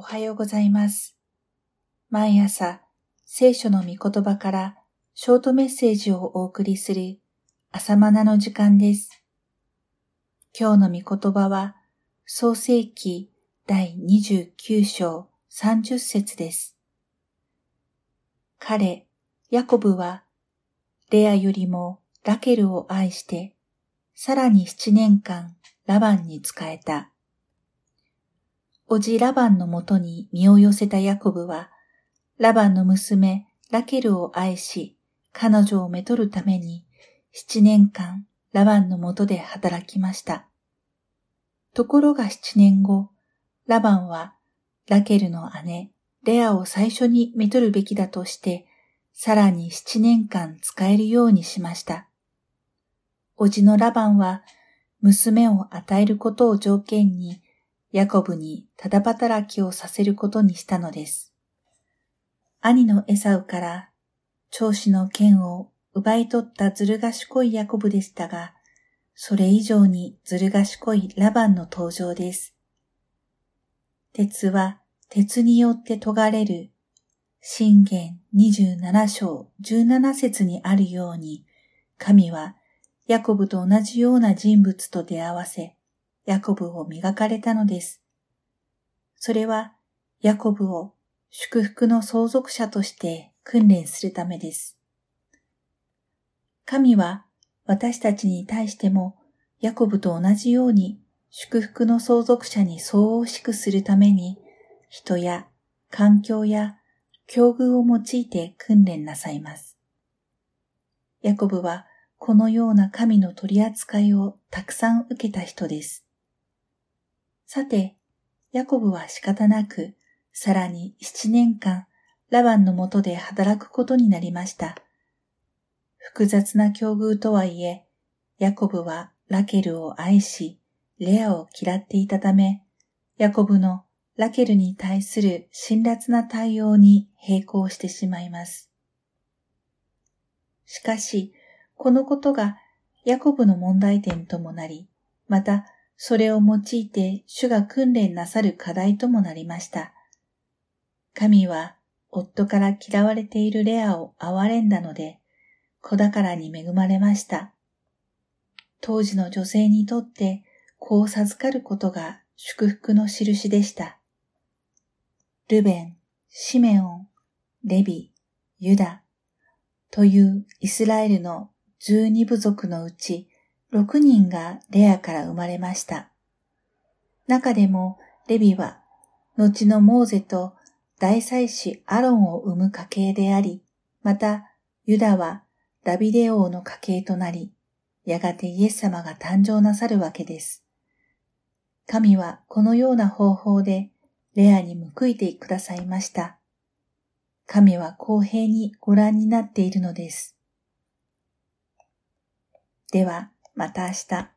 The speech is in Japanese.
おはようございます。毎朝、聖書の御言葉からショートメッセージをお送りする朝マナの時間です。今日の御言葉は、創世記第29章30節です。彼、ヤコブは、レアよりもラケルを愛して、さらに七年間ラバンに仕えた。おじラバンのもとに身を寄せたヤコブは、ラバンの娘ラケルを愛し、彼女をめとるために、七年間ラバンのもとで働きました。ところが七年後、ラバンはラケルの姉、レアを最初にめとるべきだとして、さらに七年間使えるようにしました。おじのラバンは、娘を与えることを条件に、ヤコブにただ働きをさせることにしたのです。兄のエサウから長子の剣を奪い取ったずる賢いヤコブでしたが、それ以上にずる賢いラバンの登場です。鉄は鉄によって研がれる、信玄27章17節にあるように、神はヤコブと同じような人物と出会わせ、ヤコブを磨かれたのです。それは、ヤコブを祝福の相続者として訓練するためです。神は私たちに対しても、ヤコブと同じように祝福の相続者に相応しくするために、人や環境や境遇を用いて訓練なさいます。ヤコブはこのような神の取り扱いをたくさん受けた人です。さて、ヤコブは仕方なく、さらに七年間、ラバンのもとで働くことになりました。複雑な境遇とはいえ、ヤコブはラケルを愛し、レアを嫌っていたため、ヤコブのラケルに対する辛辣な対応に並行してしまいます。しかし、このことがヤコブの問題点ともなり、またそれを用いて主が訓練なさる課題ともなりました。神は夫から嫌われているレアを憐れんだので、子宝に恵まれました。当時の女性にとって子を授かることが祝福の印でした。ルベン、シメオン、レビ、ユダというイスラエルの十二部族のうち6人がレアから生まれました。中でもレビは後のモーゼと大祭司アロンを生む家系であり、またユダはダビデ王の家系となり、やがてイエス様が誕生なさるわけです。神はこのような方法でレアに報いてくださいました。神は公平にご覧になっているのです。では、また明日。